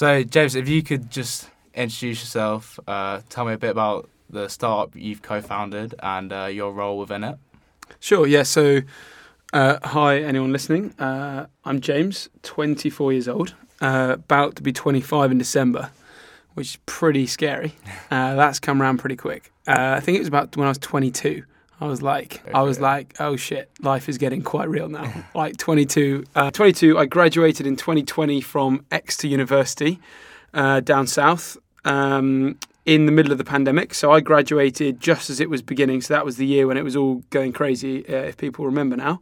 So, James, if you could just introduce yourself, uh, tell me a bit about the startup you've co-founded and uh, your role within it. Sure. Yeah. So, uh, hi, anyone listening. Uh, I'm James, 24 years old, uh, about to be 25 in December, which is pretty scary. Uh, that's come around pretty quick. Uh, I think it was about when I was 22. I was like, I was like, oh shit, life is getting quite real now. like 22, uh, 22. I graduated in 2020 from Exeter University uh, down south um, in the middle of the pandemic. So I graduated just as it was beginning. So that was the year when it was all going crazy, uh, if people remember now.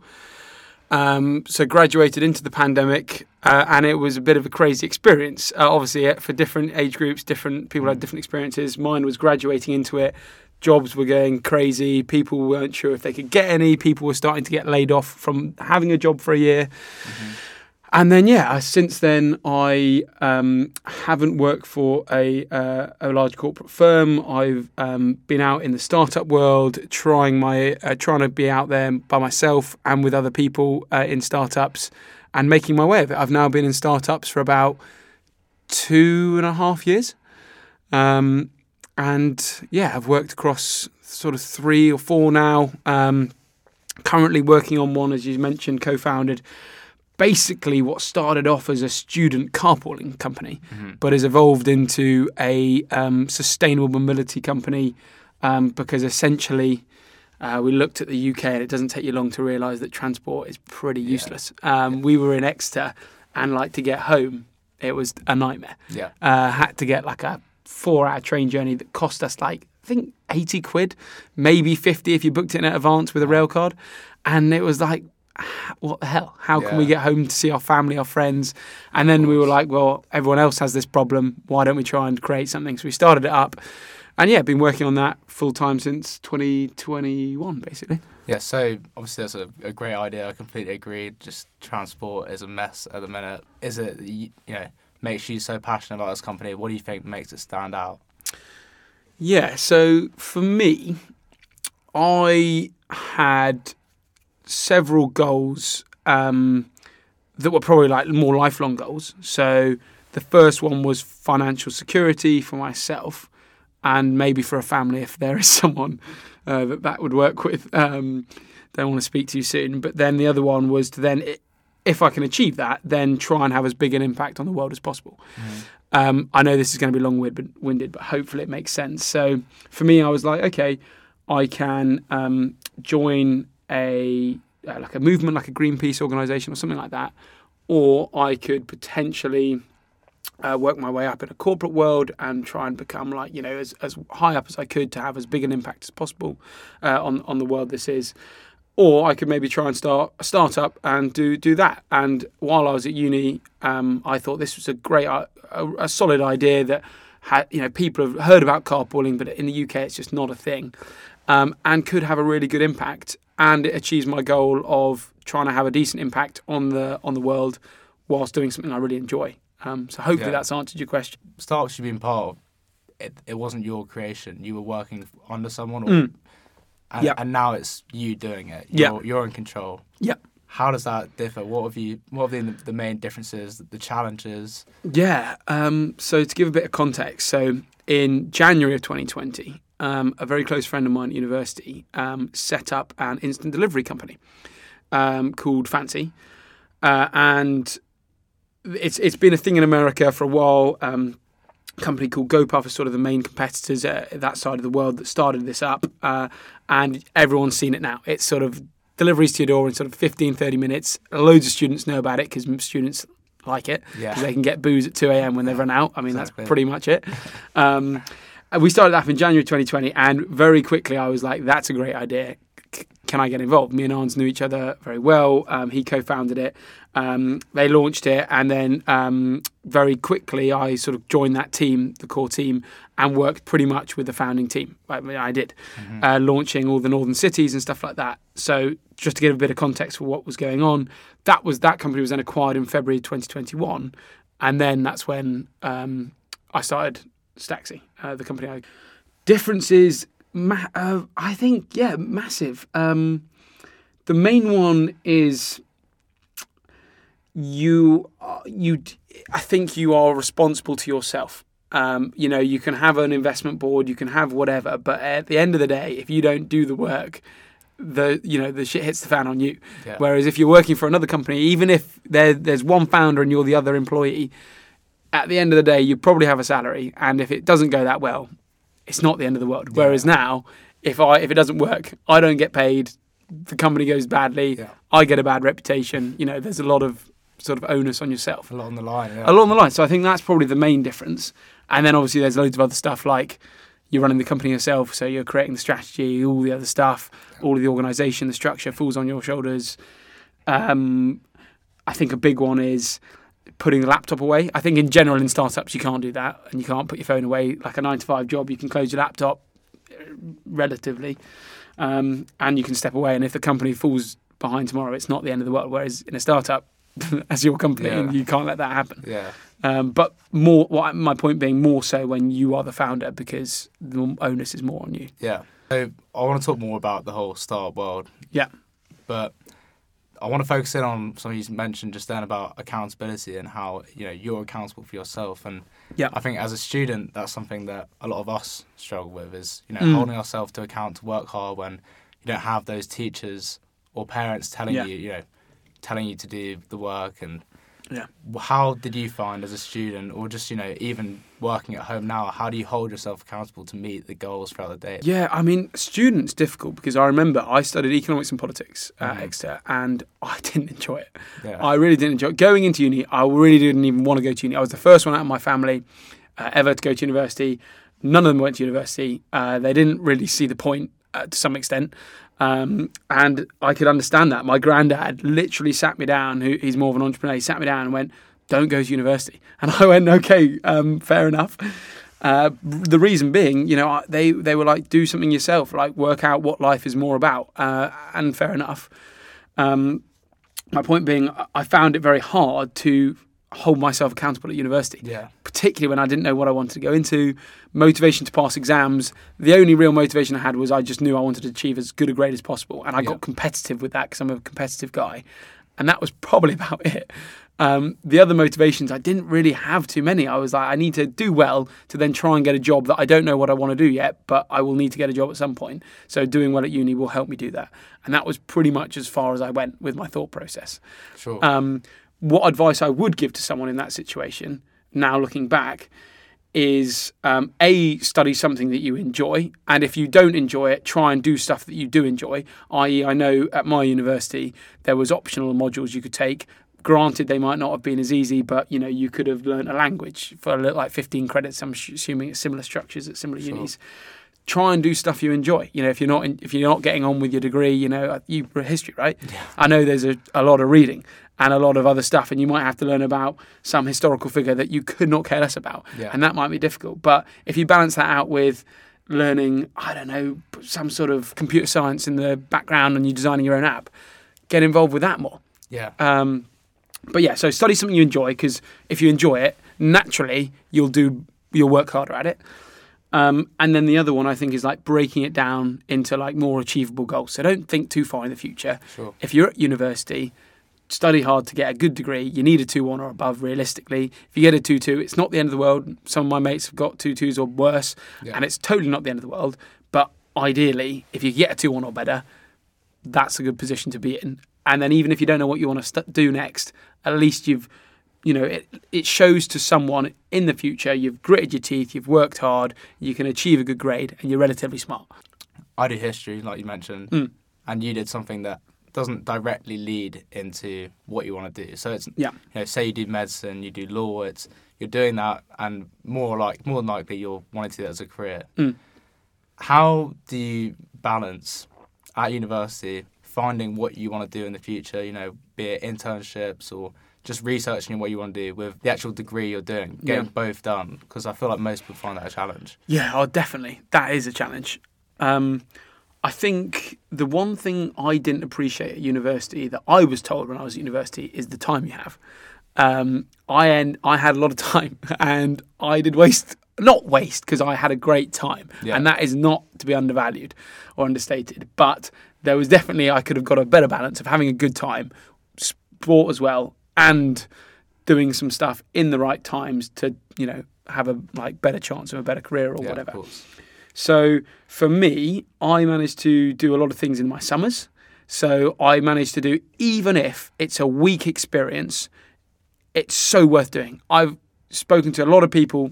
Um, so graduated into the pandemic, uh, and it was a bit of a crazy experience. Uh, obviously, uh, for different age groups, different people had different experiences. Mine was graduating into it. Jobs were going crazy. People weren't sure if they could get any. People were starting to get laid off from having a job for a year. And then, yeah, since then, I um, haven't worked for a, uh, a large corporate firm. I've um, been out in the startup world, trying my uh, trying to be out there by myself and with other people uh, in startups, and making my way of it. I've now been in startups for about two and a half years, um, and yeah, I've worked across sort of three or four now. Um, currently working on one, as you mentioned, co-founded basically what started off as a student carpooling company, but has evolved into a um, sustainable mobility company um, because essentially uh, we looked at the UK and it doesn't take you long to realise that transport is pretty useless. Um, we were in Exeter and like to get home, it was a nightmare. Yeah. Uh, had to get like a four-hour train journey that cost us like I think eighty quid, maybe fifty if you booked it in advance with a rail card, and it was like what the hell? How can we get home to see our family, our friends? And then we were like, well, everyone else has this problem. Why don't we try and create something? So we started it up. And yeah, been working on that full time since 2021, basically. Yeah, so obviously that's a, a great idea. I completely agree. Just transport is a mess at the minute. Is it, you know, makes you so passionate about this company? What do you think makes it stand out? Yeah, so for me, I had several goals um, that were probably like more lifelong goals. So the first one was financial security for myself and maybe for a family if there is someone uh, that that would work with. Um, don't want to speak to you soon. But then the other one was to then, if I can achieve that, then try and have as big an impact on the world as possible. Um, I know this is going to be long-winded, but hopefully it makes sense. So for me, I was like, okay, I can um, join a uh, like a movement, like a Greenpeace organisation or something like that, or I could potentially uh, work my way up in a corporate world and try and become like you know as, as high up as I could to have as big an impact as possible uh, on on the world this is. Or I could maybe try and start a startup and do do that. And while I was at uni, um, I thought this was a great, uh, a, a solid idea that had you know people have heard about carpooling, but in the UK it's just not a thing, um, and could have a really good impact. And it achieves my goal of trying to have a decent impact on the on the world, whilst doing something I really enjoy. Um, so hopefully Yeah. that's answered your question. Startups you've been part of, it, it wasn't your creation. You were working under someone, or, Mm. And, Yeah. and now it's you doing it. Yeah. You're, you're in control. Yeah. How does that differ? What have you? What have been the, main differences? The challenges? Yeah. Um, so to give a bit of context, so in January of 2020, um, a very close friend of mine at university um, set up an instant delivery company um, called Fancy, uh, and it's it's been a thing in America for a while. Um, company called GoPuff is sort of the main competitors at that side of the world that started this up, uh, and everyone's seen it now. It's sort of deliveries to your door in sort of 15, 30 minutes. Loads of students know about it because students like it Yeah. because they can get booze at 2 a.m. when they've run out. I mean, Exactly. that's pretty much it. Um, we started that in January 2020, and very quickly I was like, that's a great idea. Can I get involved? Me and Arns knew each other very well. Um, he co founded it. Um, they launched it, and then um, very quickly I sort of joined that team, the core team, and worked pretty much with the founding team. I, mean, I did, uh, launching all the northern cities and stuff like that. So just to give a bit of context for what was going on, that was that company was then acquired in February 2021, and then that's when um, I started Staxy, uh, the company. I, differences, ma- uh, I think, yeah, massive. Um, the main one is you you I think you are responsible to yourself. Um, you know, you can have an investment board, you can have whatever, but at the end of the day, if you don't do the work, the you know the shit hits the fan on you. Yeah. Whereas if you're working for another company, even if there there's one founder and you're the other employee, at the end of the day, you probably have a salary, and if it doesn't go that well, it's not the end of the world. Whereas now, if I if it doesn't work, I don't get paid. The company goes badly. Yeah. I get a bad reputation. You know, there's a lot of sort of onus on yourself A lot on the line. Yeah. along the line. So I think that's probably the main difference. And then obviously there's loads of other stuff like you're running the company yourself, so you're creating the strategy, all the other stuff, all of the organisation, the structure falls on your shoulders. Um, I think a big one is putting the laptop away. I think in general in startups you can't do that, and you can't put your phone away. Like a nine to five job, you can close your laptop uh, relatively, um, and you can step away. And if the company falls behind tomorrow, it's not the end of the world. Whereas in a startup, as your company, Yeah. you can't let that happen. yeah. Um, but more, what my point being, more so when you are the founder because the onus is more on you. Yeah. So I want to talk more about the whole startup world, Yeah, but I want to focus in on something you mentioned just then about accountability and how you know you're accountable for yourself. And Yeah. I think as a student, that's something that a lot of us struggle with is you know Mm. holding ourselves to account to work hard when you don't have those teachers or parents telling Yeah. you you know telling you to do the work and Yeah. how did you find as a student or just you know even working at home now how do you hold yourself accountable to meet the goals throughout the day yeah. I mean, students difficult because I remember I studied economics and politics at Mhm. Exeter, and I didn't enjoy it. yeah I really didn't enjoy it. going into uni. I really didn't even want to go to uni. I was the first one out of my family uh, ever to go to university. None of them went to university. Uh, they didn't really see the point uh, to some extent. Um, and I could understand that. My granddad literally sat me down, who he's more of an entrepreneur, he sat me down and went, Don't go to university. And I went, Okay, um, fair enough. Uh, the reason being, you know, they, they were like, Do something yourself, like work out what life is more about. Uh, and fair enough. Um, my point being, I- I found it very hard to hold myself accountable at university yeah particularly when I didn't know what I wanted to go into. Motivation to pass exams. The only real motivation I had was I just knew I wanted to achieve as good a grade as possible, and I Yeah. got competitive with that because I'm a competitive guy, and that was probably about it. Um, the other motivations I didn't really have too many. I was like, I need to do well to then try and get a job that I don't know what I want to do yet, but I will need to get a job at some point. So doing well at uni will help me do that, and that was pretty much as far as I went with my thought process. sure Um, what advice I would give to someone in that situation, now looking back, is um, a study something that you enjoy, and if you don't enjoy it, try and do stuff that you do enjoy. I.e., I know at my university there was optional modules you could take. Granted, they might not have been as easy, but you know you could have learned a language for a little, like 15 credits. I'm assuming it's similar structures at similar Sure. unis try and do stuff you enjoy. You know, if you're not in, if you're not getting on with your degree, you know, uh, you history, right? I know there's a, a lot of reading and a lot of other stuff, and you might have to learn about some historical figure that you could not care less about, Yeah. and that might be difficult. But if you balance that out with learning, I don't know, some sort of computer science in the background, and you're designing your own app, get involved with that more. yeah Um, but yeah, so study something you enjoy because if you enjoy it, naturally you'll do you'll work harder at it. Um, and then the other one I think is like breaking it down into like more achievable goals. So don't think too far in the future. sure If you're at university, study hard to get a good degree. You need a two one or above realistically. If you get a two two, it's not the end of the world. Some of my mates have got two twos or worse, Yeah. and it's totally not the end of the world. But ideally, if you get a two one or better, that's a good position to be in. And then even if you don't know what you want to st- do next, at least you've, you know, it, it shows to someone in the future you've gritted your teeth, you've worked hard, you can achieve a good grade, and you're relatively smart. I do history, like you mentioned, Mm. and you did something that doesn't directly lead into what you want to do. So it's Yeah. you know, say you do medicine, you do law, it's you're doing that, and more like more than likely you're wanting to do that as a career. Mm. How do you balance at university finding what you want to do in the future? You know, be it internships or just researching what you want to do with the actual degree you're doing, getting Yeah. both done. Because I feel like most people find that a challenge. Yeah, oh, definitely. That is a challenge. Um, I think the one thing I didn't appreciate at university that I was told when I was at university is the time you have. Um, I en- I had a lot of time and I did waste, not waste, because I had a great time. Yeah. And that is not to be undervalued or understated. But there was definitely, I could have got a better balance of having a good time, sport as well, and doing some stuff in the right times to you know have a like better chance of a better career or Yeah, whatever. So for me, I managed to do a lot of things in my summers. So I managed to do even if it's a week experience, it's so worth doing. I've spoken to a lot of people,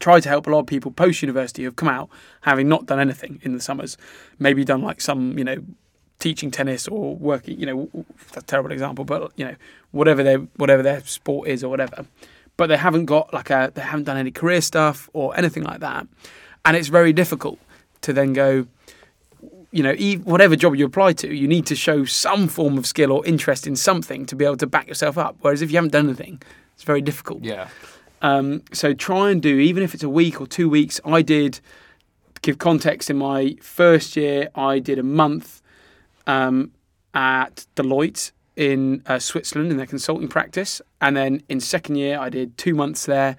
tried to help a lot of people post university who've come out having not done anything in the summers, maybe done like some you know teaching tennis or working you know that's a terrible example, but you know whatever their whatever their sport is or whatever. But they haven't got like a they haven't done any career stuff or anything like that and it's very difficult to then go you know e- whatever job you apply to you need to show some form of skill or interest in something to be able to back yourself up. Whereas if you haven't done anything it's very difficult. Yeah. um, so try and do even if it's a week or two weeks i did give context in my first year i did a month um, at deloitte in uh, switzerland in their consulting practice. And then in second year i did two months there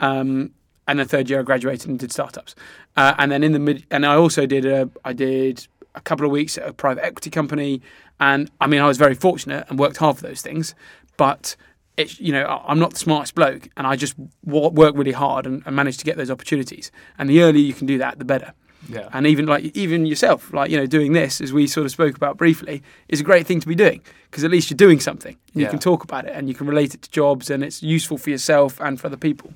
um, and then third year I graduated and did startups. Uh, and then in the mid, and I also did a, I did a couple of weeks at a private equity company. And I mean, I was very fortunate and worked hard for those things. But it's, you know, I'm not the smartest bloke, and I just wo- work really hard and, and managed to get those opportunities. And the earlier you can do that, the better. Yeah. And even like even yourself, like you know, doing this as we sort of spoke about briefly, is a great thing to be doing because at least you're doing something. And You can talk about it and you can relate it to jobs, and it's useful for yourself and for other people.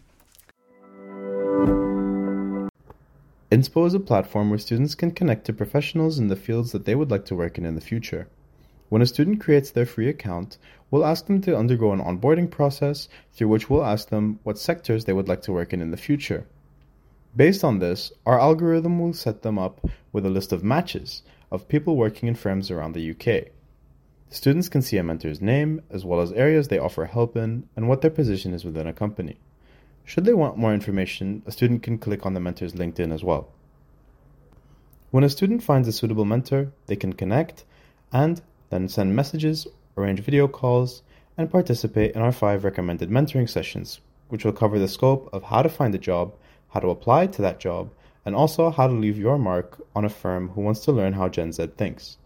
Inspo is a platform where students can connect to professionals in the fields that they would like to work in in the future. When a student creates their free account, we'll ask them to undergo an onboarding process through which we'll ask them what sectors they would like to work in in the future. Based on this, our algorithm will set them up with a list of matches of people working in firms around the UK. Students can see a mentor's name, as well as areas they offer help in and what their position is within a company. Should they want more information, a student can click on the mentor's LinkedIn as well. When a student finds a suitable mentor, they can connect and then send messages, arrange video calls, and participate in our five recommended mentoring sessions, which will cover the scope of how to find a job, how to apply to that job, and also how to leave your mark on a firm who wants to learn how Gen Z thinks.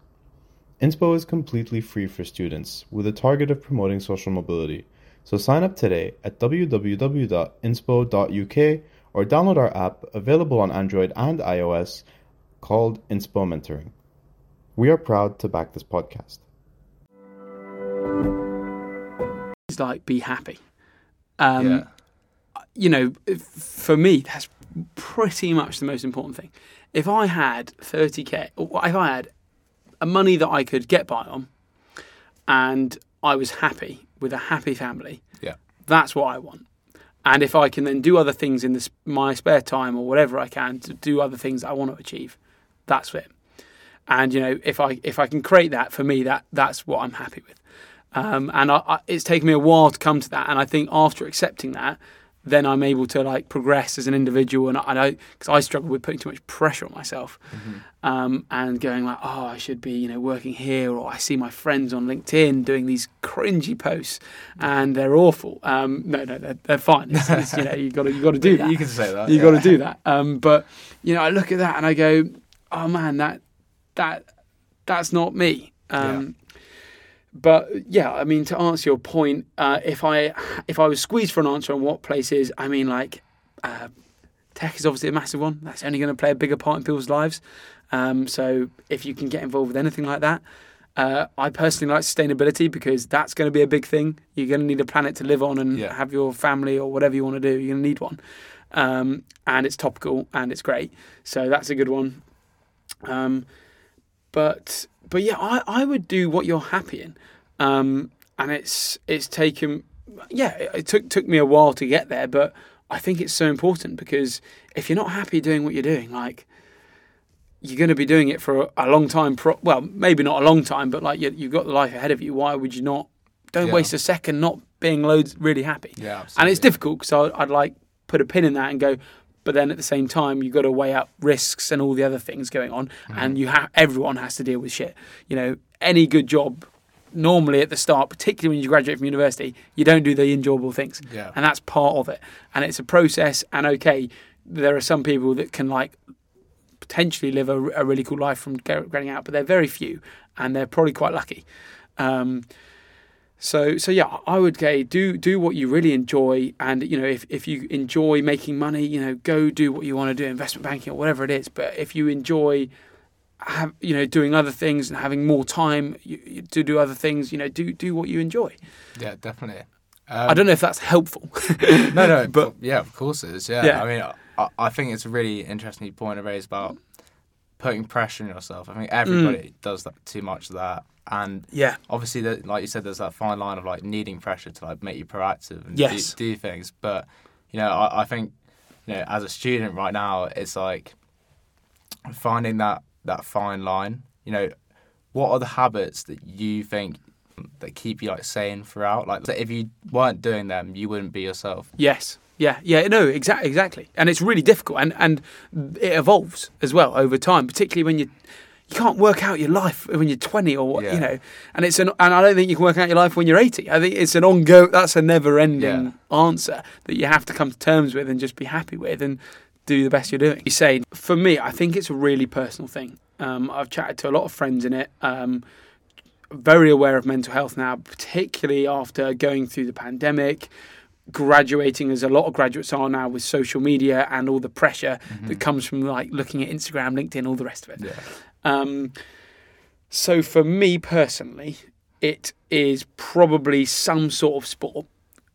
Inspo is completely free for students with a target of promoting social mobility. So sign up today at www.inspo.uk or download our app available on Android and iOS called Inspo Mentoring. We are proud to back this podcast. It's like be happy. Um, yeah. you know, for me, that's pretty much the most important thing. If I had 30k, or if I had a money that I could get by on, and I was happy with a happy family, Yeah. that's what I want. And if I can then do other things in this, my spare time or whatever I can to do other things I want to achieve, that's it. And you know, if I if I can create that for me, that that's what I'm happy with. Um, and I, I, it's taken me a while to come to that. And I think after accepting that, then I'm able to like progress as an individual. And I, I because I struggle with putting too much pressure on myself, um, and going like, oh, I should be you know working here, or I see my friends on LinkedIn doing these cringy posts, and they're awful. Um, no, no, they're, they're fine. It's, it's, you know, you got to you got to do that You can say that. you yeah. got to do that. Um, but you know, I look at that and I go, oh man, that that that's not me. Um, But yeah, I mean, to answer your point, uh, if I if I was squeezed for an answer on what places, I mean, like uh, tech is obviously a massive one. That's only going to play a bigger part in people's lives. Um, so if you can get involved with anything like that. Uh, I personally like sustainability because that's going to be a big thing. You're going to need a planet to live on and Yeah. have your family or whatever you want to do. You're going to need one um, and it's topical and it's great. So that's a good one. Um, but but yeah, I, I would do what you're happy in, um, and it's it's taken yeah it, it took took me a while to get there, but I think it's so important because if you're not happy doing what you're doing, like you're going to be doing it for a, long time. Pro- well, maybe not a long time, but like you, you've got the life ahead of you. Why would you not? Don't Yeah. waste a second not being loads really happy Yeah, and it's difficult because I'd like put a pin in that and go but then at the same time you've got to weigh up risks and all the other things going on Mm-hmm. and you have everyone has to deal with shit you know any good job normally at the start particularly when you graduate from university you don't do the enjoyable things Yeah. and that's part of it and it's a process and okay there are some people that can like potentially live a, a really cool life from getting out but they're very few and they're probably quite lucky um, So so yeah, I would say do do what you really enjoy, and you know if if you enjoy making money, you know go do what you want to do, investment banking or whatever it is. But if you enjoy have you know doing other things and having more time you, you, to do other things, you know do do what you enjoy. Yeah, definitely. I don't um, know if that's helpful. No, no, But- yeah, of course it is. Yeah, Yeah. I mean, I, I think it's a really interesting point to raise about putting pressure on yourself. I think everybody mm. does that too much of that, and yeah, obviously, the, like you said, there's that fine line of like needing pressure to like make you proactive and Yes. do, do things. But you know, I, I think you know, as a student right now, it's like finding that that fine line. You know, what are the habits that you think that keep you like sane throughout? Like, if you weren't doing them, you wouldn't be yourself. Yes. Yeah, yeah, no, exactly, exactly, and it's really difficult, and and it evolves as well over time, particularly when you you can't work out your life when you're 20 or what, you know, and it's an and I don't think you can work out your life when you're 80. I think it's an ongoing. That's a never-ending Yeah. answer that you have to come to terms with and just be happy with and do the best you're doing. You say for me, I think it's a really personal thing. Um, I've chatted to a lot of friends in it. Um, very aware of mental health now, particularly after going through the pandemic, graduating as a lot of graduates are now with social media and all the pressure that comes from like looking at Instagram, LinkedIn, all the rest of it. Yeah. Um, so for me personally, it is probably some sort of sport,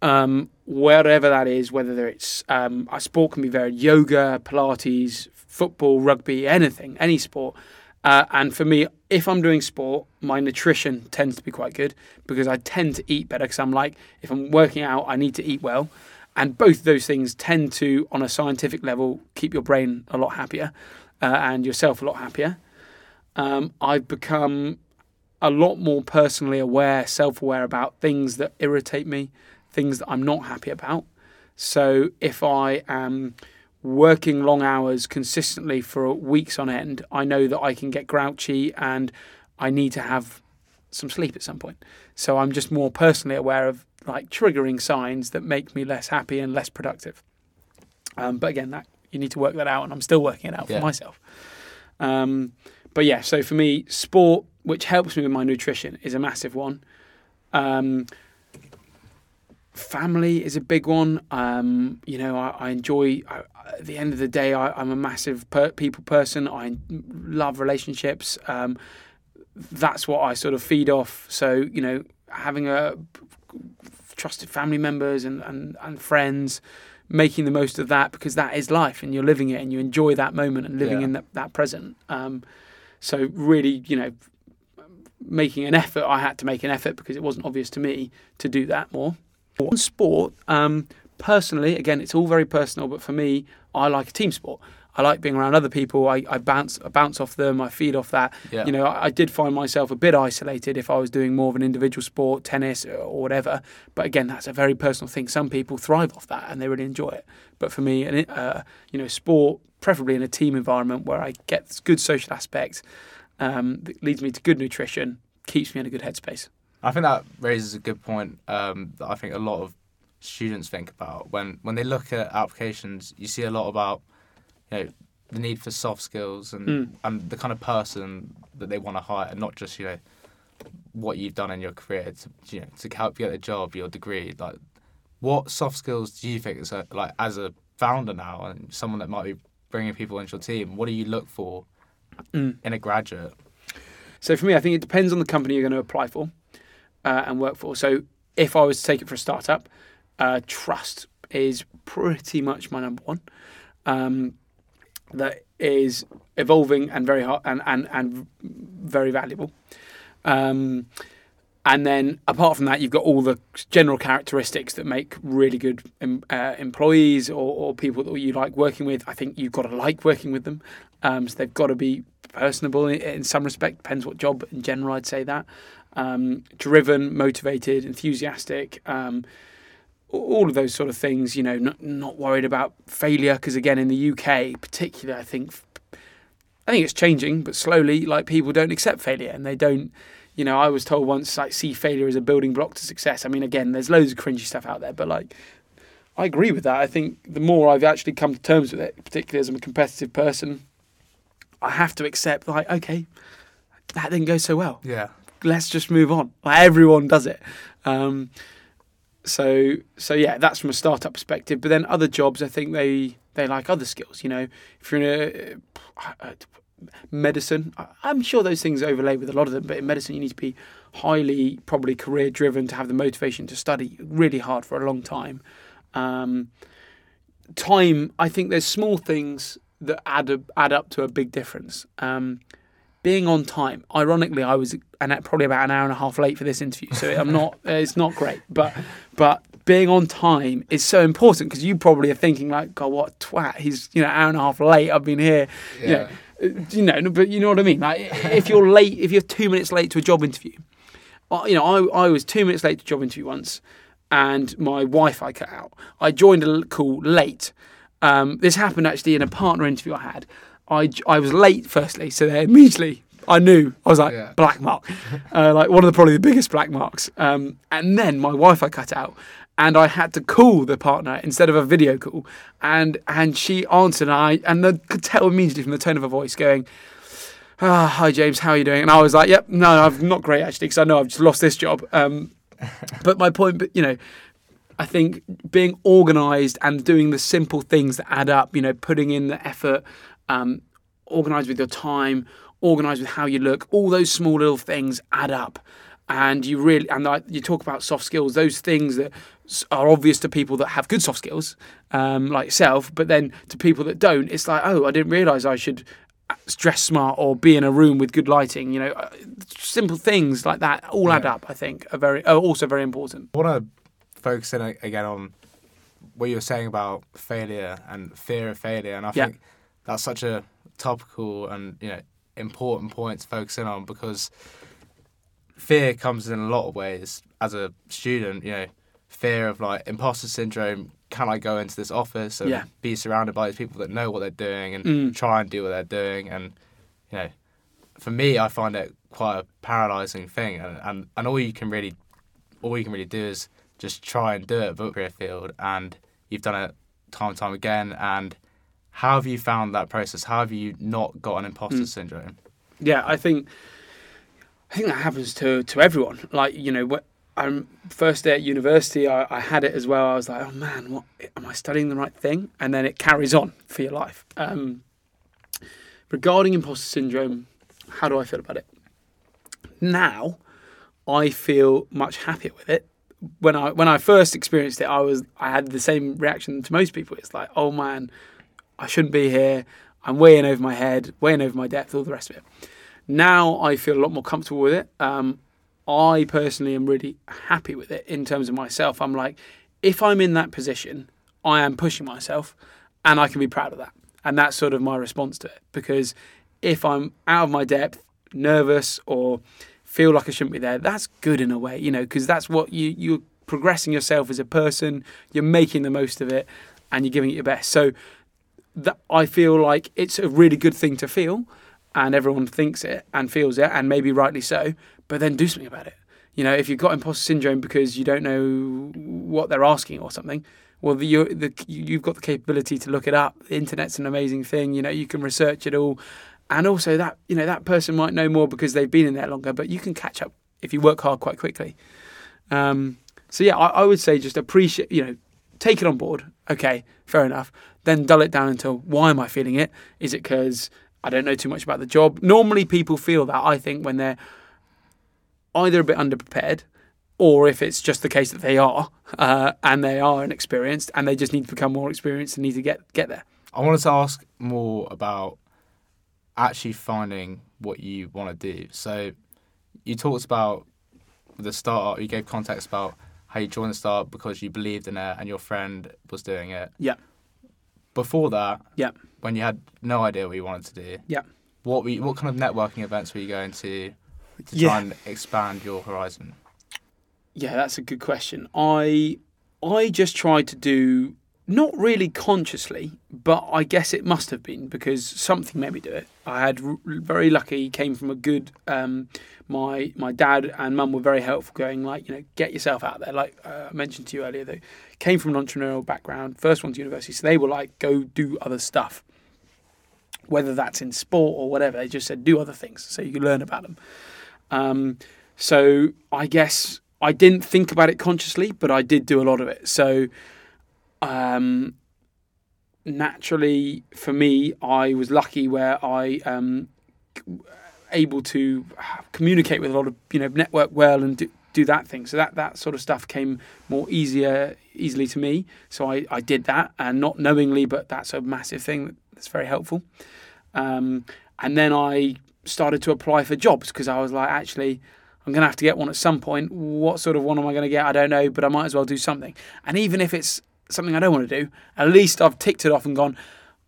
um, wherever that is. Whether it's um, a sport can be varied: yoga, Pilates, football, rugby, anything, any sport. Uh, and for me, if I'm doing sport, my nutrition tends to be quite good because I tend to eat better. Because I'm like, if I'm working out, I need to eat well, and both of those things tend to, on a scientific level, keep your brain a lot happier uh, and yourself a lot happier um, I've become a lot more personally aware, self aware about things that irritate me, things that I'm not happy about. So if I am working long hours consistently for weeks on end, I know that I can get grouchy and I need to have some sleep at some point. So I'm just more personally aware of like triggering signs that make me less happy and less productive. Um, but again, that you need to work that out, and I'm still working it out Yeah. for myself. Um, but yeah, so for me, sport, which helps me with my nutrition, is a massive one. Um, family is a big one. Um, you know, I, I enjoy. I, at the end of the day, I, I'm a massive per- people person. I love relationships. Um, that's what I sort of feed off. So you know, having a trusted family members and, and, and friends, making the most of that because that is life and you're living it and you enjoy that moment and living Yeah. in that, that present. Um, so really, you know, making an effort, I had to make an effort because it wasn't obvious to me to do that more. On sport, um, personally, again, it's all very personal, but for me, I like a team sport. I like being around other people. I, I bounce I bounce off them. I feed off that. Yeah. You know, I, I did find myself a bit isolated if I was doing more of an individual sport, tennis or whatever. But again, that's a very personal thing. Some people thrive off that and they really enjoy it. But for me, uh, you know, sport, preferably in a team environment where I get this good social aspect, um, that leads me to good nutrition, keeps me in a good headspace. I think that raises a good point um, that I think a lot of students think about when when they look at applications. You see a lot about you know the need for soft skills and Mm. and the kind of person that they want to hire, and not just you know what you've done in your career to you know to help you get a job, your degree. Like, what soft skills do you think is a, like as a founder now and someone that might be bringing people into your team? What do you look for Mm. in a graduate? So for me, I think it depends on the company you're going to apply for uh, and work for. So if I was to take it for a startup, uh, trust is pretty much my number one. Um, that is evolving and very hard and, and, and very valuable. Um, and then apart from that, you've got all the general characteristics that make really good uh, employees or, or people that you like working with. I think you've got to like working with them. Um, so they've got to be personable in, in some respect. Depends what job. In general, I'd say that. Um, driven, motivated, enthusiastic. Um, all of those sort of things. You know, not, not worried about failure because again, in the UK, particularly, I think I think it's changing, but slowly, like people don't accept failure and they don't. You know, I was told once, like, see failure as a building block to success. I mean, again, there's loads of cringy stuff out there, but like, I agree with that. I think the more I've actually come to terms with it, particularly as I'm a competitive person, I have to accept, like, okay, that didn't go so well Yeah. let's just move on. Like everyone does it. Um, so so yeah, that's from a startup perspective. But then other jobs, I think they they like other skills. You know, if you're in a, uh, medicine, I'm sure those things overlay with a lot of them. But in medicine, you need to be highly probably career driven to have the motivation to study really hard for a long time. Um, time, I think there's small things that add a, add up to a big difference. Um, being on time. Ironically, I was an, probably about an hour and a half late for this interview, so I'm not. it's not great, but but being on time is so important because you probably are thinking like, God, what a twat? He's you know an hour and a half late. I've been here. You know, you know, but you know what I mean. Like if you're late, if you're two minutes late to a job interview, uh, you know, I I was two minutes late to a job interview once, and my Wi-Fi cut out. I joined a call late. Um, this happened actually in a partner interview I had. I, I was late firstly, so then immediately I knew I was like Yeah. black mark, uh, like one of the probably the biggest black marks. Um, and then my Wi-Fi cut out, and I had to call the partner instead of a video call, and and she answered, and I and I could tell immediately from the tone of her voice going. Ah, hi James, how are you doing? And I was like, "Yep, no, I'm not great actually, because I know I've just lost this job." Um, but my point, but you know, I think being organised and doing the simple things that add up, you know, putting in the effort, um, organised with your time, organised with how you look, all those small little things add up. And you really, and you talk about soft skills, those things that are obvious to people that have good soft skills, um, like yourself, but then to people that don't, it's like, oh, I didn't realise I should dress smart or be in a room with good lighting. You know, uh, simple things like that all add up. I think are very, are also very important. I want to focus in again on what you were saying about failure and fear of failure, and I Yeah. think that's such a topical and you know important point to focus in on because fear comes in a lot of ways. As a student, you know, fear of like imposter syndrome. Can I go into this office and Yeah. be surrounded by these people that know what they're doing and Mm. try and do what they're doing? And you know, for me, I find it quite a paralyzing thing, and, and, and all you can really all you can really do is just try and do it but career field and you've done it time and time again and how have you found that process how have you not got an imposter Mm. syndrome Yeah, I think I think that happens to to everyone. Like you know, what I'm first day at university, I, I had it as well. I was like, oh man, what am I studying the right thing? And then it carries on for your life. Um, regarding imposter syndrome, how do I feel about it? Now, I feel much happier with it. When I when I first experienced it, I was I had the same reaction to most people. It's like, oh man, I shouldn't be here. I'm way in over my head, way in over my depth, all the rest of it. Now I feel a lot more comfortable with it. Um, I personally am really happy with it in terms of myself. I'm like, if I'm in that position, I am pushing myself and I can be proud of that. And that's sort of my response to it. Because if I'm out of my depth, nervous, or feel like I shouldn't be there, that's good in a way, you know, because that's what you, you're progressing yourself as a person, you're making the most of it, and you're giving it your best. So that I feel like it's a really good thing to feel, and everyone thinks it and feels it, and maybe rightly so. But then do something about it. You know, if you've got imposter syndrome because you don't know what they're asking or something, well, the, you you've got the capability to look it up. The internet's an amazing thing. You know, you can research it all, and also that you know that person might know more because they've been in there longer. But you can catch up if you work hard quite quickly. Um, so yeah, I, I would say just appreciate. You know, take it on board. Okay, fair enough. Then dull it down until why am I feeling it? Is it because I don't know too much about the job? Normally, people feel that. I think when they're either a bit underprepared, or if it's just the case that they are uh, and they are inexperienced and they just need to become more experienced and need to get get there. i wanted to ask more about actually finding what you want to do so you talked about the startup you gave context about how you joined the startup because you believed in it and your friend was doing it Yeah. Before that Yeah. when you had no idea what you wanted to do Yeah. what were you, what kind of networking events were you going to to Yeah. try and expand your horizon Yeah, that's a good question. I I just tried to do not really consciously, but I guess it must have been because something made me do it. I had r- very lucky, came from a good. Um, my my dad and mum were very helpful, going like you know get yourself out there. Like uh, I mentioned to you earlier, they came from an entrepreneurial background, first one to university, so they were like go do other stuff. Whether that's in sport or whatever, they just said do other things so you can learn about them. Um, so I guess I didn't think about it consciously, but I did do a lot of it. So, um, naturally, for me, I was lucky where I um, able to communicate with a lot of you know network well and do, do that thing. So that that sort of stuff came more easier easily to me. So I, I did that and not knowingly, but that's a massive thing that's very helpful. Um, and then I started to apply for jobs because I was like, actually, I'm going to have to get one at some point. What sort of one am I going to get? I don't know, but I might as well do something. And even if it's something I don't want to do, at least I've ticked it off and gone,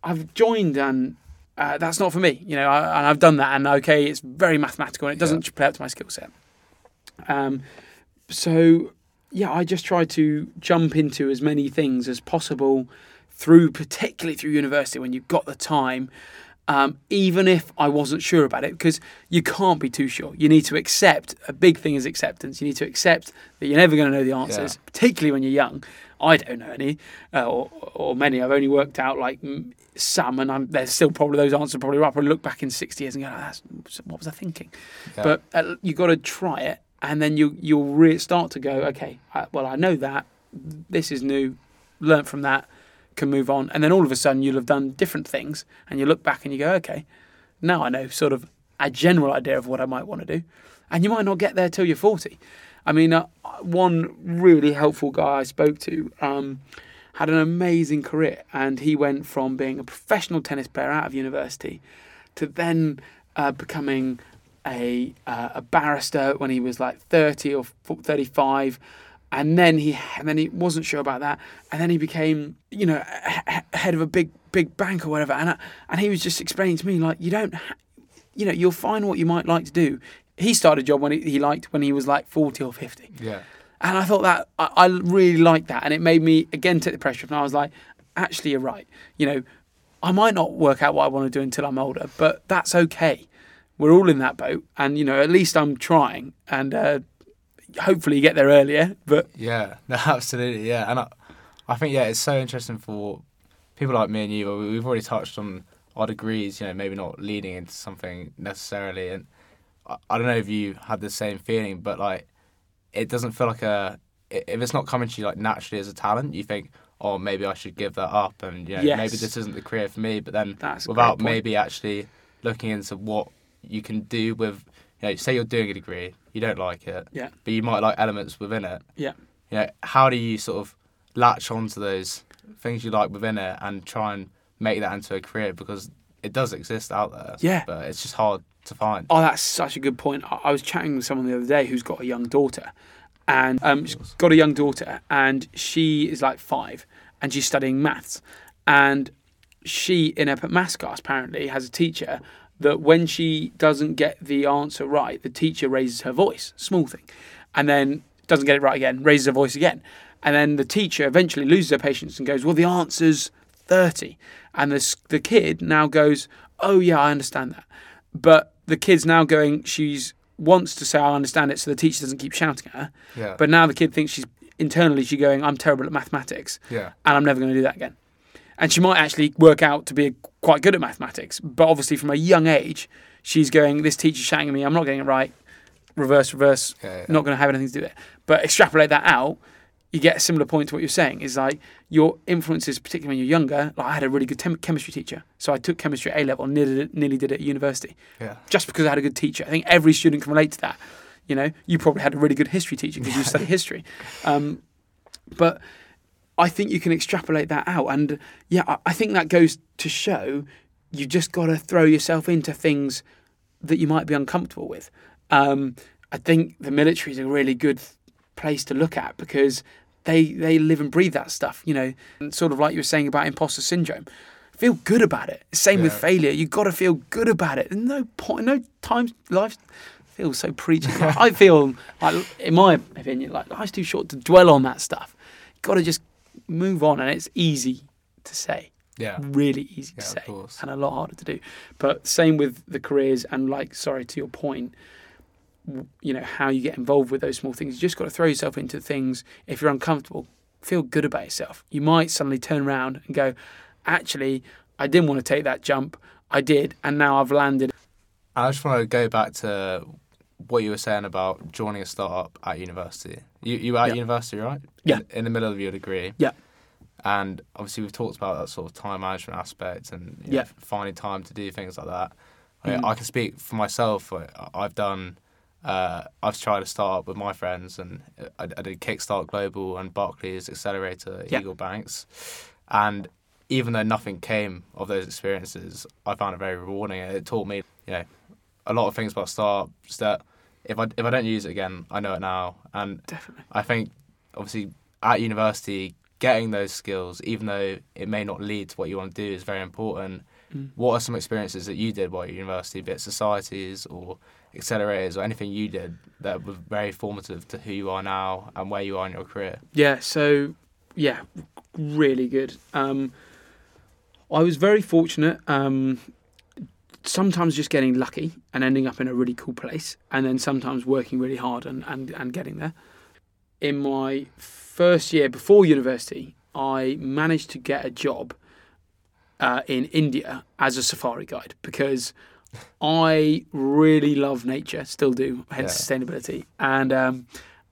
I've joined and uh, that's not for me, you know, I, and I've done that. And okay, it's very mathematical and it doesn't yeah. play up to my skill set. Um, so yeah, I just try to jump into as many things as possible through, particularly through university when you've got the time. Um, even if I wasn't sure about it, because you can't be too sure. You need to accept. A big thing is acceptance. You need to accept that you're never going to know the answers, yeah. particularly when you're young. I don't know any, uh, or, or many. I've only worked out like some, and I'm, there's still probably those answers probably right. But look back in 60 years and go, oh, that's, what was I thinking? Yeah. But uh, you've got to try it and then you you'll re- start to go, okay, I, well I know that this is new, learn from that, can move on, and then all of a sudden you'll have done different things, and you look back and you go, okay, now I know sort of a general idea of what I might want to do, and you might not get there till you're forty. I mean, uh, one really helpful guy I spoke to. Um, had an amazing career, and he went from being a professional tennis player out of university to then uh, becoming a uh, a barrister when he was like 30 or 35 and then he and then he wasn't sure about that and then he became you know head of a big big bank or whatever and I, and he was just explaining to me like you don't ha- you know you'll find what you might like to do he started a job when he, he liked when he was like 40 or 50 yeah and I thought that I, I really liked that and it made me again take the pressure off and I was like actually you're right you know I might not work out what I want to do until I'm older but that's okay we're all in that boat, and you know, at least I'm trying, and uh, hopefully get there earlier. But yeah, no, absolutely, yeah, and I, I think yeah, it's so interesting for people like me and you. We've already touched on our degrees, you know, maybe not leading into something necessarily, and I, don't know if you had the same feeling, but like, it doesn't feel like a if it's not coming to you like naturally as a talent, you think, oh, maybe I should give that up, and you know, yes. maybe this isn't the career for me. But then, That's without maybe actually looking into what you can do with, you know, say you're doing a degree, you don't like it, yeah, but you might like elements within it, yeah. You know, how do you sort of latch onto those things you like within it and try and make that into a career because it does exist out there. Yeah, but it's just hard to find. Oh, that's such a good point. I was chatting with someone the other day who's got a young daughter, and um, she's got a young daughter, and she is like five, and she's studying maths, and she in her maths class apparently has a teacher that when she doesn't get the answer right, the teacher raises her voice, small thing, and then doesn't get it right again, raises her voice again. And then the teacher eventually loses her patience and goes, Well, the answer's 30. And the, the kid now goes, Oh, yeah, I understand that. But the kid's now going, She's wants to say, I understand it, so the teacher doesn't keep shouting at her. Yeah. But now the kid thinks she's internally, she's going, I'm terrible at mathematics. Yeah. And I'm never going to do that again and she might actually work out to be quite good at mathematics. But obviously, from a young age, she's going, "This teacher's shouting at me. I'm not getting it right. Reverse, reverse. Yeah, yeah. Not going to have anything to do with it." But extrapolate that out, you get a similar point to what you're saying. Is like your influences, particularly when you're younger. Like I had a really good tem- chemistry teacher, so I took chemistry at A level, nearly nearly did it at university. Yeah. Just because I had a good teacher. I think every student can relate to that. You know, you probably had a really good history teacher because you studied history. Um, but I think you can extrapolate that out. And yeah, I think that goes to show you just got to throw yourself into things that you might be uncomfortable with. Um, I think the military is a really good place to look at because they they live and breathe that stuff. You know, and sort of like you were saying about imposter syndrome. Feel good about it. Same yeah. with failure. You've got to feel good about it. No point, no time. Life feels so preachy. I feel like, in my opinion, like life's too short to dwell on that stuff. You've got to just move on, and it's easy to say. Yeah. Really easy yeah, to say and a lot harder to do. But same with the careers and like sorry to your point, you know, how you get involved with those small things. You just got to throw yourself into things if you're uncomfortable. Feel good about yourself. You might suddenly turn around and go, actually, I didn't want to take that jump. I did, and now I've landed. I just want to go back to what you were saying about joining a startup at university. You you were at Yeah. university, right? Yeah. In, in the middle of your degree. Yeah. And obviously, we've talked about that sort of time management aspect and you know, finding time to do things like that. I, Mhm. I can speak for myself. I've done. Uh, I've tried to start up with my friends, and I, I did Kickstart Global and Barclays Accelerator, Yeah. Eagle Banks, and even though nothing came of those experiences, I found it very rewarding. It taught me, you know, a lot of things about startups that if I if I don't use it again, I know it now. And Definitely. I think obviously at university, getting those skills, even though it may not lead to what you want to do, is very important. Mm. What are some experiences that you did while at university, be it societies or accelerators or anything you did that was very formative to who you are now and where you are in your career? Yeah, so yeah, really good. Um, I was very fortunate. Um, sometimes just getting lucky and ending up in a really cool place, and then sometimes working really hard and, and, and getting there. In my first year before university, I managed to get a job uh, in India as a safari guide because I really love nature, still do, hence sustainability. And um,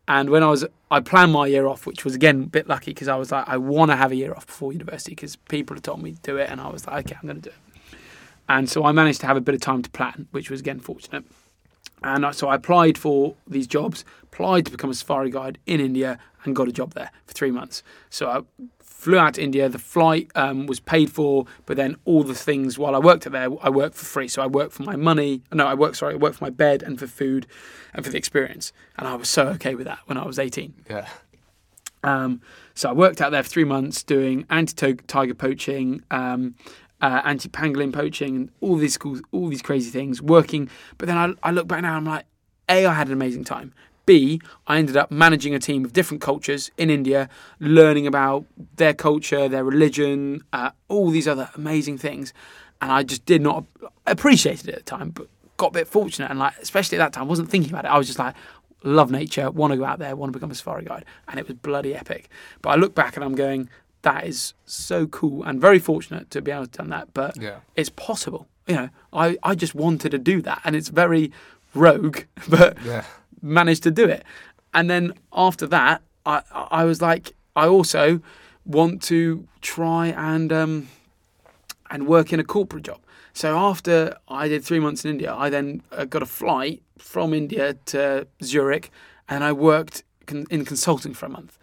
and when I was, I planned my year off, which was again a bit lucky because I was like, I want to have a year off before university because people had told me to do it, and I was like, okay, I'm going to do it. And so I managed to have a bit of time to plan, which was again fortunate. And so I applied for these jobs, applied to become a safari guide in India, and got a job there for three months. So I flew out to India. The flight um, was paid for, but then all the things while I worked there, I worked for free. So I worked for my money. No, I worked. Sorry, I worked for my bed and for food, and for the experience. And I was so okay with that when I was 18. Yeah. Um, so I worked out there for three months doing anti-tiger poaching, um, uh, anti-pangolin poaching, and all these cool, all these crazy things. Working, but then I, I look back now, I'm like, a, I had an amazing time. B, I ended up managing a team of different cultures in India, learning about their culture, their religion, uh, all these other amazing things, and I just did not appreciate it at the time, but got a bit fortunate and like, especially at that time, wasn't thinking about it. I was just like, love nature, want to go out there, want to become a safari guide, and it was bloody epic. But I look back and I'm going, that is so cool and very fortunate to be able to done that. But Yeah. it's possible. You know, I, I just wanted to do that, and it's very rogue, but Yeah. Managed to do it. And then after that, I I was like, I also want to try and um, and work in a corporate job. So after I did three months in India, I then uh, got a flight from India to Zurich, and I worked in consulting for a month.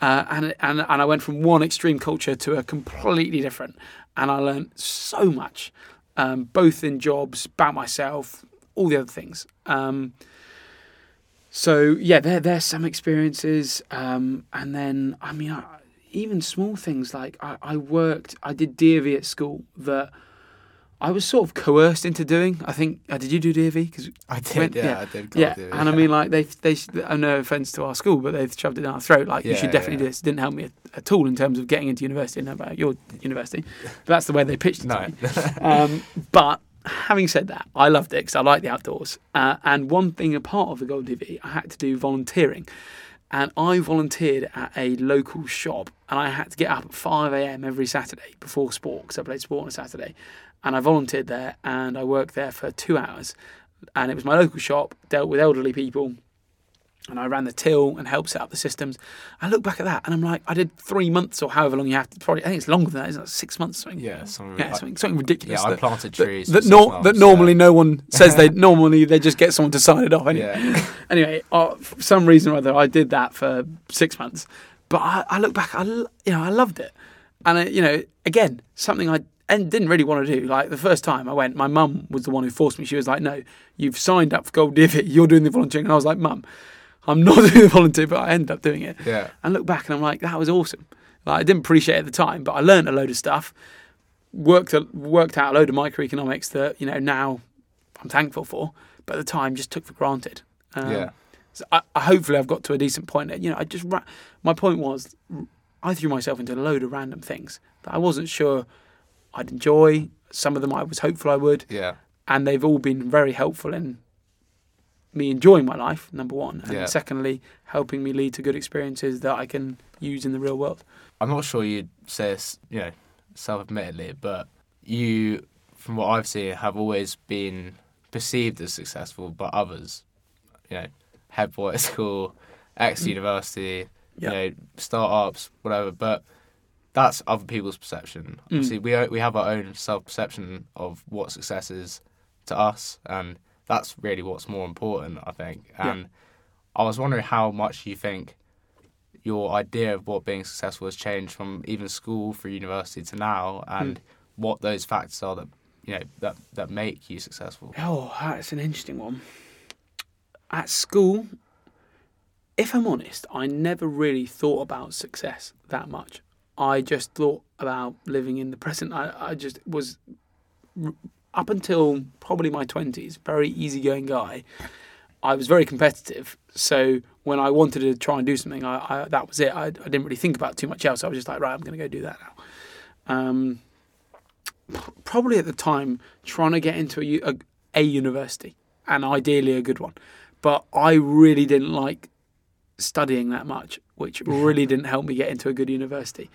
Uh, and, and and I went from one extreme culture to a completely different, and I learned so much, um, both in jobs, about myself, all the other things. Um, so yeah, there there's some experiences, um, and then I mean, I, even small things like I, I worked, I did DofE at school that I was sort of coerced into doing. I think uh, did you do DofE? Because I did. When- yeah, yeah. I did. yeah, and I mean like they they uh, no offense to our school, but they've shoved it down our throat. Like you should definitely yeah. do this. It didn't help me at, all in terms of getting into university. No, about your university, but that's the way they pitched it. to no. me. Um, but having said that, I loved it because I like the outdoors. Uh, and one thing, a part of the Gold DofE, I had to do volunteering. And I volunteered at a local shop, and I had to get up at 5 a.m. every Saturday before sport because I played sport on a Saturday. And I volunteered there, and I worked there for two hours. And it was my local shop, dealt with elderly people, and I ran the till and helped set up the systems. I look back at that, and I'm like, I did three months or however long you have to. Probably, I think it's longer than that. Isn't it? Six months. Something. yeah, some, Yeah, I, something, something ridiculous. yeah, I that- planted trees. That, nor- months, that yeah. normally no one says they normally they just get someone to sign it off anyway. Yeah. Anyway, uh, for some reason or other, I did that for six months. But I, I look back, I you know I loved it, and I, you know again something I and didn't really want to do. Like the first time I went, my mum was the one who forced me. She was like, "No, you've signed up for Gold DofE. You're doing the volunteering." And I was like, "Mum, I'm not doing the volunteer," but I ended up doing it. Yeah. And look back and I'm like, that was awesome. Like, I didn't appreciate it at the time, but I learned a load of stuff. Worked a, worked out a load of microeconomics that you know now I'm thankful for, but at the time just took for granted. Um, yeah. So I, I hopefully I've got to a decent point. You know, I just ra- my point was I threw myself into a load of random things that I wasn't sure I'd enjoy. Some of them I was hopeful I would, Yeah. and they've all been very helpful in me enjoying my life. Number one, and Yeah. secondly, helping me lead to good experiences that I can use in the real world. I'm not sure you'd say this, you know, self-admittedly, but you, from what I've seen, have always been perceived as successful by others. you know, head boy at school, ex university, Yeah. you know, startups, whatever. But that's other people's perception. Mm. Obviously, we we have our own self perception of what success is to us, and that's really what's more important, I think. Yeah. And I was wondering how much you think your idea of what being successful has changed from even school through university to now, and Mm. what those factors are that you know that that make you successful. Oh, that's an interesting one. At school, if I'm honest, I never really thought about success that much. I just thought about living in the present. I, I just was, up until probably my 20s, very easygoing guy. I was very competitive. So when I wanted to try and do something, I, I that was it. I, I didn't really think about too much else. I was just like, right, I'm going to go do that now. Um, probably at the time trying to get into a university and ideally a good one. But I really didn't like studying that much, which really didn't help me get into a good university.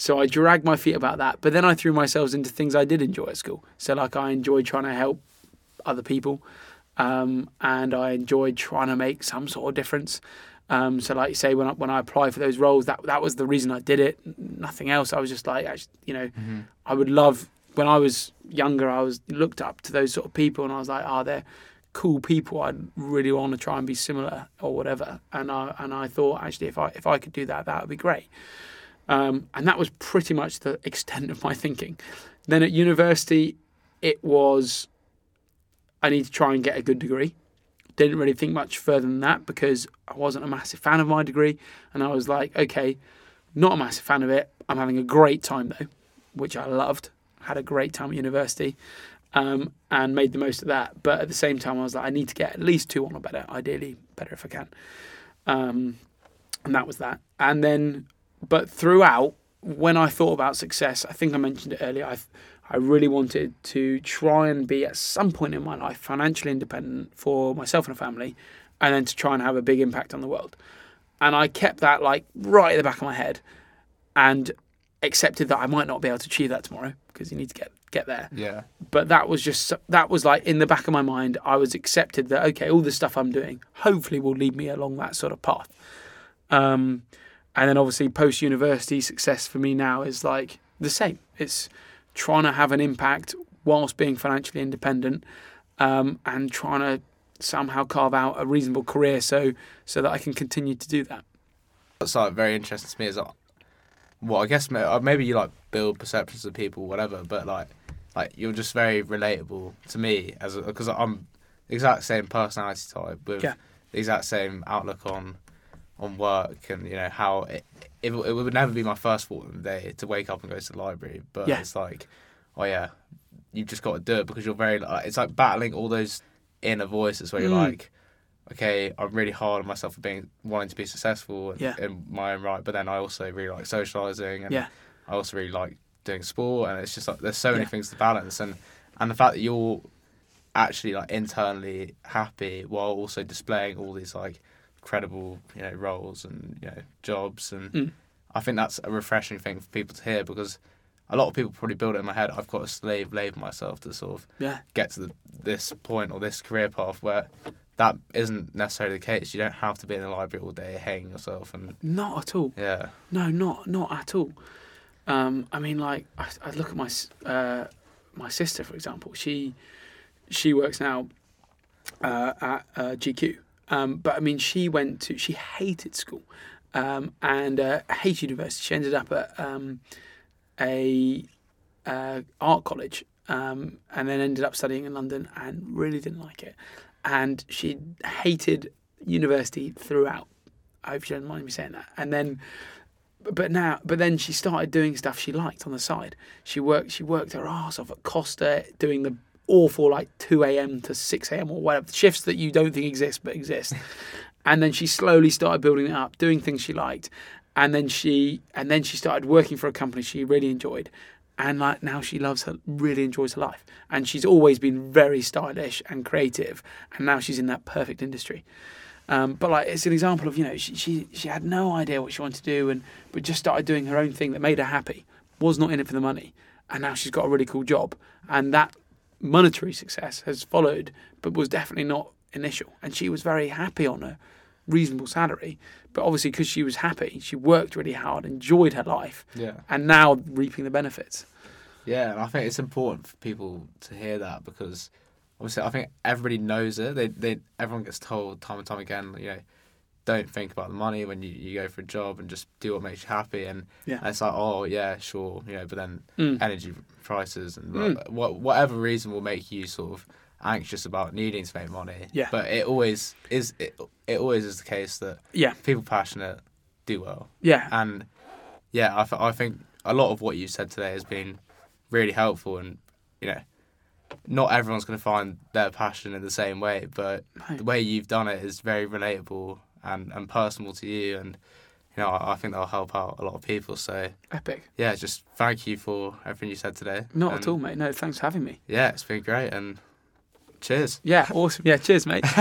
So I dragged my feet about that. But then I threw myself into things I did enjoy at school. So like I enjoyed trying to help other people, um, and I enjoyed trying to make some sort of difference. Um, so like you say, when I, when I applied for those roles, that that was the reason I did it. Nothing else. I was just like, actually, you know, I would love when I was younger. I was looked up to those sort of people, and I was like, oh, they're cool people. I'd really want to try and be similar or whatever. And I and I thought actually, if I if I could do that, that would be great. Um, and that was pretty much the extent of my thinking. Then at university, it was I need to try and get a good degree. Didn't really think much further than that because I wasn't a massive fan of my degree. And I was like, okay, not a massive fan of it. I'm having a great time though, which I loved. Had a great time at university um, and made the most of that. But at the same time, I was like, I need to get at least two on or better, ideally better if I can. Um, and that was that. And then, but throughout, when I thought about success, I think I mentioned it earlier. I, I really wanted to try and be at some point in my life financially independent for myself and a family, and then to try and have a big impact on the world. And I kept that like right at the back of my head, and accepted that I might not be able to achieve that tomorrow because you need to get get there Yeah. but that was just that was like in the back of my mind i was accepted that okay all the stuff i'm doing hopefully will lead me along that sort of path um, and then obviously post university success for me now is like the same it's trying to have an impact whilst being financially independent um, and trying to somehow carve out a reasonable career so so that i can continue to do that What's like very interesting to me is like, well, I guess uh, maybe you like build perceptions of people, whatever, but like, like you're just very relatable to me as because I'm the exact same personality type with Yeah. the exact same outlook on on work and you know how it, it it would never be my first thought of the day to wake up and go to the library, but Yeah. it's like, oh yeah, you've just got to do it because you're very like it's like battling all those inner voices where you're Mm. like okay, I'm really hard on myself for being wanting to be successful in, Yeah. in my own right, but then I also really like socializing and Yeah. I also really like doing sport, and it's just like there's so many Yeah. things to balance, and and the fact that you're actually like internally happy while also displaying all these like credible you know roles and you know jobs, and Mm. I think that's a refreshing thing for people to hear because. A lot of people probably build it in my head. I've got to slave labor myself to sort of yeah get to the, this point or this career path where that isn't necessarily the case. You don't have to be in the library all day hanging yourself and not at all yeah, No, not not at all. Um, I mean, like I, I look at my uh, my sister, for example. She she works now uh, at uh, GQ, um, but I mean, she went to she hated school um, and uh, hated university. She ended up at um, a uh, art college um, and then ended up studying in London and really didn't like it. And she hated university throughout. I hope you don't mind me saying that. And then but now but then she started doing stuff she liked on the side she worked she worked her ass off at costa doing the awful like 2 a.m to 6 a.m or whatever shifts that you don't think exist but exist. And then she slowly started building it up doing things she liked. And then she and then she started working for a company she really enjoyed. And like now she loves her really enjoys her life. And she's always been very stylish and creative. And now she's in that perfect industry. Um, but like it's an example of you know she, she she had no idea what she wanted to do and but just started doing her own thing that made her happy. Was not in it for the money, and now she's got a really cool job. And that monetary success has followed, but was definitely not initial, and she was very happy on a reasonable salary. But obviously, because she was happy, she worked really hard, enjoyed her life, Yeah. and now reaping the benefits. Yeah, and I think it's important for people to hear that because obviously I think everybody knows it. They they everyone gets told time and time again, you know, don't think about the money when you, you go for a job and just do what makes you happy and, Yeah. and it's like, oh yeah, sure, you know, but then Mm. energy prices and Mm. what whatever reason will make you sort of anxious about needing to make money. Yeah. But it always is it, it always is the case that Yeah, people passionate do well. yeah, And yeah, I, th- I think a lot of what you said today has been really helpful. And, you know, not everyone's going to find their passion in the same way, but No. the way you've done it is very relatable and, and personal to you. And, you know, I, I think that'll help out a lot of people. So, epic. yeah, just thank you for everything you said today. Not And, at all, mate. No, thanks for having me. Yeah, it's been great. And cheers. Yeah, awesome. Yeah, cheers, mate.